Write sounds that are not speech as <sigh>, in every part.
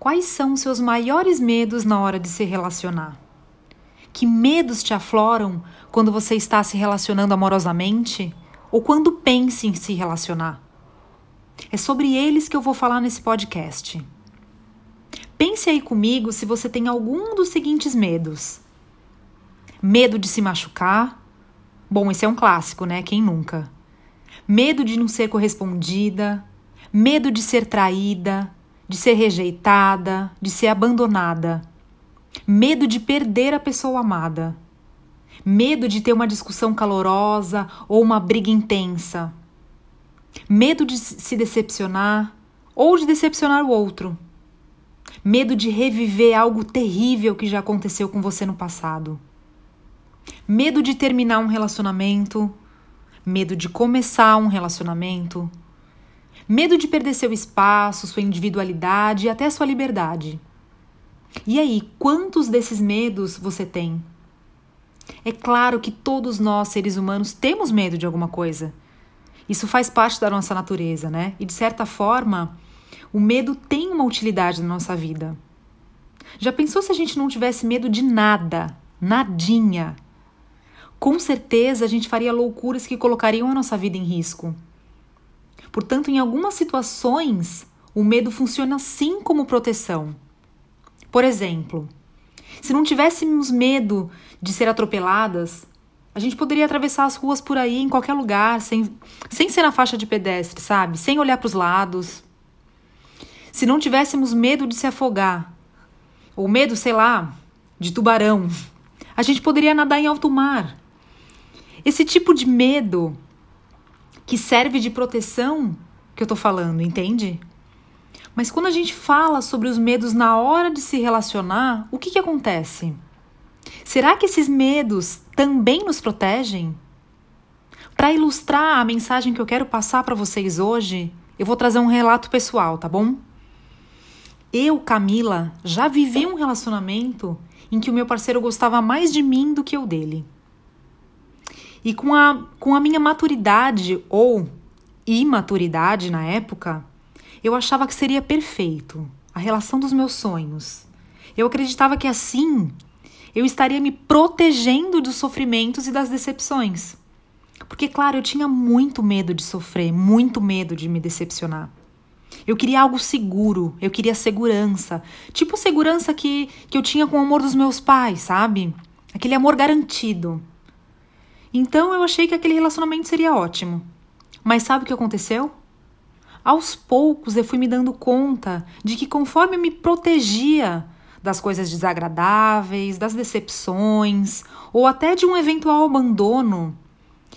Quais são os seus maiores medos na hora de se relacionar? Que medos te afloram quando você está se relacionando amorosamente ou quando pensa em se relacionar? É sobre eles que eu vou falar nesse podcast. Pense aí comigo se você tem algum dos seguintes medos: medo de se machucar. Bom, esse é um clássico, né? Quem nunca? Medo de não ser correspondida, medo de ser traída, de ser rejeitada, de ser abandonada, medo de perder a pessoa amada, medo de ter uma discussão calorosa ou uma briga intensa, medo de se decepcionar ou de decepcionar o outro, medo de reviver algo terrível que já aconteceu com você no passado, medo de terminar um relacionamento, medo de começar um relacionamento medo de perder seu espaço, sua individualidade e até sua liberdade. E aí, quantos desses medos você tem? É claro que todos nós, seres humanos, temos medo de alguma coisa. Isso faz parte da nossa natureza, né? E de certa forma, o medo tem uma utilidade na nossa vida. Já pensou se a gente não tivesse medo de nada? Nadinha. Com certeza a gente faria loucuras que colocariam a nossa vida em risco. Portanto, em algumas situações, o medo funciona sim como proteção. Por exemplo, se não tivéssemos medo de ser atropeladas, a gente poderia atravessar as ruas por aí, em qualquer lugar, sem, sem ser na faixa de pedestre, sabe? Sem olhar para os lados. Se não tivéssemos medo de se afogar, ou medo, sei lá, de tubarão, a gente poderia nadar em alto mar. Esse tipo de medo que serve de proteção que eu tô falando, entende? Mas quando a gente fala sobre os medos na hora de se relacionar, o que, que acontece? Será que esses medos também nos protegem? Para ilustrar a mensagem que eu quero passar para vocês hoje, eu vou trazer um relato pessoal, tá bom? Eu, Camila, já vivi um relacionamento em que o meu parceiro gostava mais de mim do que eu dele. E com a, com a minha maturidade ou imaturidade na época, eu achava que seria perfeito a relação dos meus sonhos. Eu acreditava que assim eu estaria me protegendo dos sofrimentos e das decepções. Porque, claro, eu tinha muito medo de sofrer, muito medo de me decepcionar. Eu queria algo seguro, eu queria segurança. Tipo segurança que, que eu tinha com o amor dos meus pais, sabe? Aquele amor garantido. Então eu achei que aquele relacionamento seria ótimo. Mas sabe o que aconteceu? Aos poucos eu fui me dando conta de que conforme eu me protegia das coisas desagradáveis, das decepções ou até de um eventual abandono,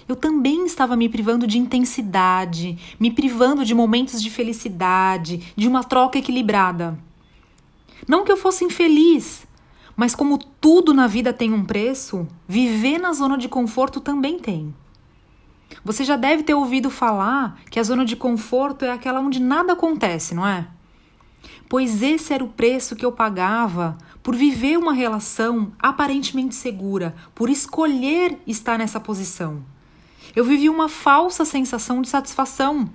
eu também estava me privando de intensidade, me privando de momentos de felicidade, de uma troca equilibrada. Não que eu fosse infeliz, mas como tudo na vida tem um preço, viver na zona de conforto também tem. Você já deve ter ouvido falar que a zona de conforto é aquela onde nada acontece, não é? Pois esse era o preço que eu pagava por viver uma relação aparentemente segura, por escolher estar nessa posição. Eu vivi uma falsa sensação de satisfação,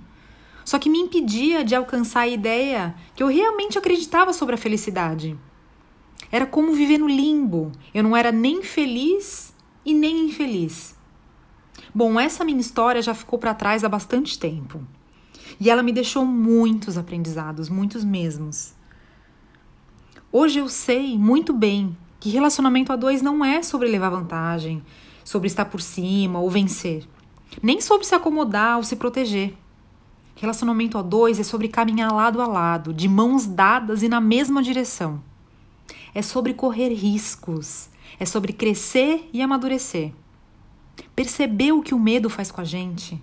só que me impedia de alcançar a ideia que eu realmente acreditava sobre a felicidade. Era como viver no limbo. Eu não era nem feliz e nem infeliz. Bom, essa minha história já ficou para trás há bastante tempo. E ela me deixou muitos aprendizados, muitos mesmos. Hoje eu sei muito bem que relacionamento a dois não é sobre levar vantagem, sobre estar por cima ou vencer, nem sobre se acomodar ou se proteger. Relacionamento a dois é sobre caminhar lado a lado, de mãos dadas e na mesma direção é sobre correr riscos, é sobre crescer e amadurecer. Percebeu o que o medo faz com a gente?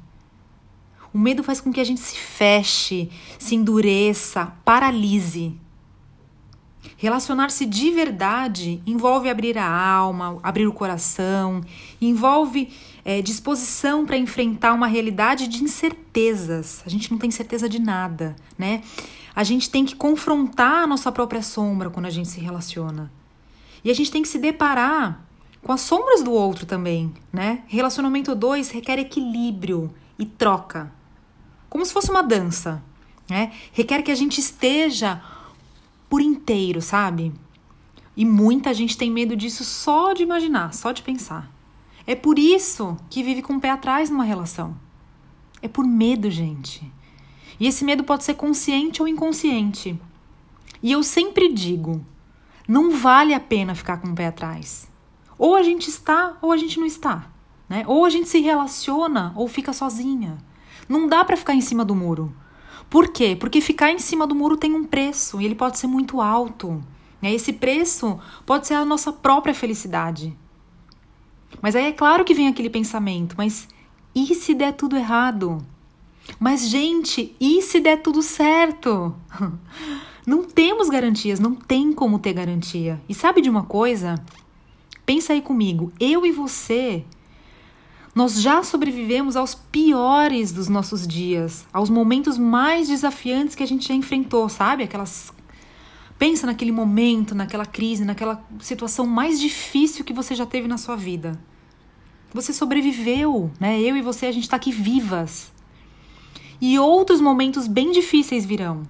O medo faz com que a gente se feche, se endureça, paralise. Relacionar-se de verdade envolve abrir a alma, abrir o coração, envolve é, disposição para enfrentar uma realidade de incertezas. A gente não tem certeza de nada, né? A gente tem que confrontar a nossa própria sombra quando a gente se relaciona. E a gente tem que se deparar com as sombras do outro também, né? Relacionamento 2 requer equilíbrio e troca. Como se fosse uma dança, né? Requer que a gente esteja por inteiro, sabe? E muita gente tem medo disso só de imaginar, só de pensar. É por isso que vive com o pé atrás numa relação. É por medo, gente. E esse medo pode ser consciente ou inconsciente. E eu sempre digo: não vale a pena ficar com o pé atrás. Ou a gente está ou a gente não está. Né? Ou a gente se relaciona ou fica sozinha. Não dá para ficar em cima do muro. Por quê? Porque ficar em cima do muro tem um preço e ele pode ser muito alto. Né? Esse preço pode ser a nossa própria felicidade. Mas aí é claro que vem aquele pensamento: mas e se der tudo errado? Mas, gente, e se der tudo certo? <laughs> Não temos garantias, não tem como ter garantia. E sabe de uma coisa? Pensa aí comigo, eu e você, nós já sobrevivemos aos piores dos nossos dias, aos momentos mais desafiantes que a gente já enfrentou, sabe? Aquelas Pensa naquele momento, naquela crise, naquela situação mais difícil que você já teve na sua vida. Você sobreviveu, né? Eu e você, a gente está aqui vivas. E outros momentos bem difíceis virão.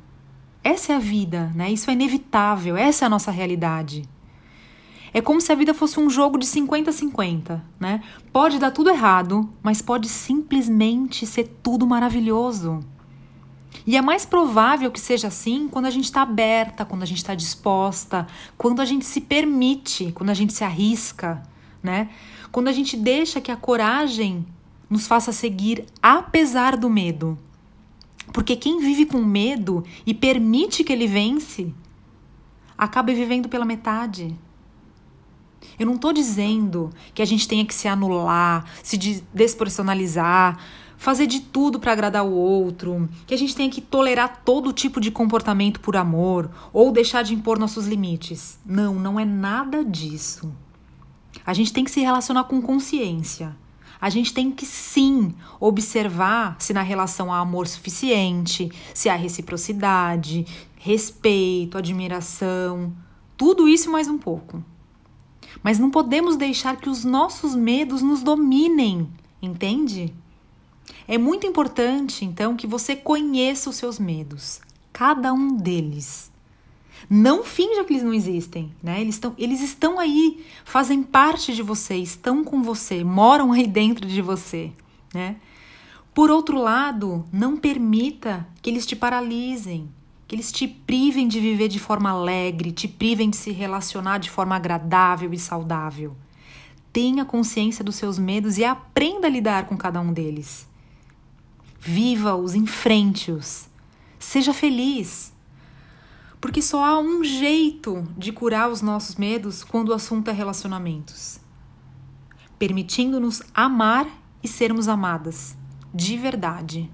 Essa é a vida, né? Isso é inevitável, essa é a nossa realidade. É como se a vida fosse um jogo de 50-50, né? Pode dar tudo errado, mas pode simplesmente ser tudo maravilhoso. E é mais provável que seja assim quando a gente está aberta, quando a gente está disposta, quando a gente se permite, quando a gente se arrisca, né? Quando a gente deixa que a coragem nos faça seguir apesar do medo. Porque quem vive com medo e permite que ele vence, acaba vivendo pela metade. Eu não estou dizendo que a gente tenha que se anular, se despersonalizar, fazer de tudo para agradar o outro, que a gente tenha que tolerar todo tipo de comportamento por amor ou deixar de impor nossos limites. Não, não é nada disso. A gente tem que se relacionar com consciência a gente tem que sim observar se na relação há amor suficiente, se há reciprocidade, respeito, admiração, tudo isso mais um pouco. Mas não podemos deixar que os nossos medos nos dominem, entende? É muito importante, então, que você conheça os seus medos, cada um deles. Não finja que eles não existem, né? Eles estão, eles estão aí, fazem parte de você, estão com você, moram aí dentro de você, né? Por outro lado, não permita que eles te paralisem, que eles te privem de viver de forma alegre, te privem de se relacionar de forma agradável e saudável. Tenha consciência dos seus medos e aprenda a lidar com cada um deles. Viva-os, enfrente-os. Seja feliz. Porque só há um jeito de curar os nossos medos quando o assunto é relacionamentos permitindo-nos amar e sermos amadas, de verdade.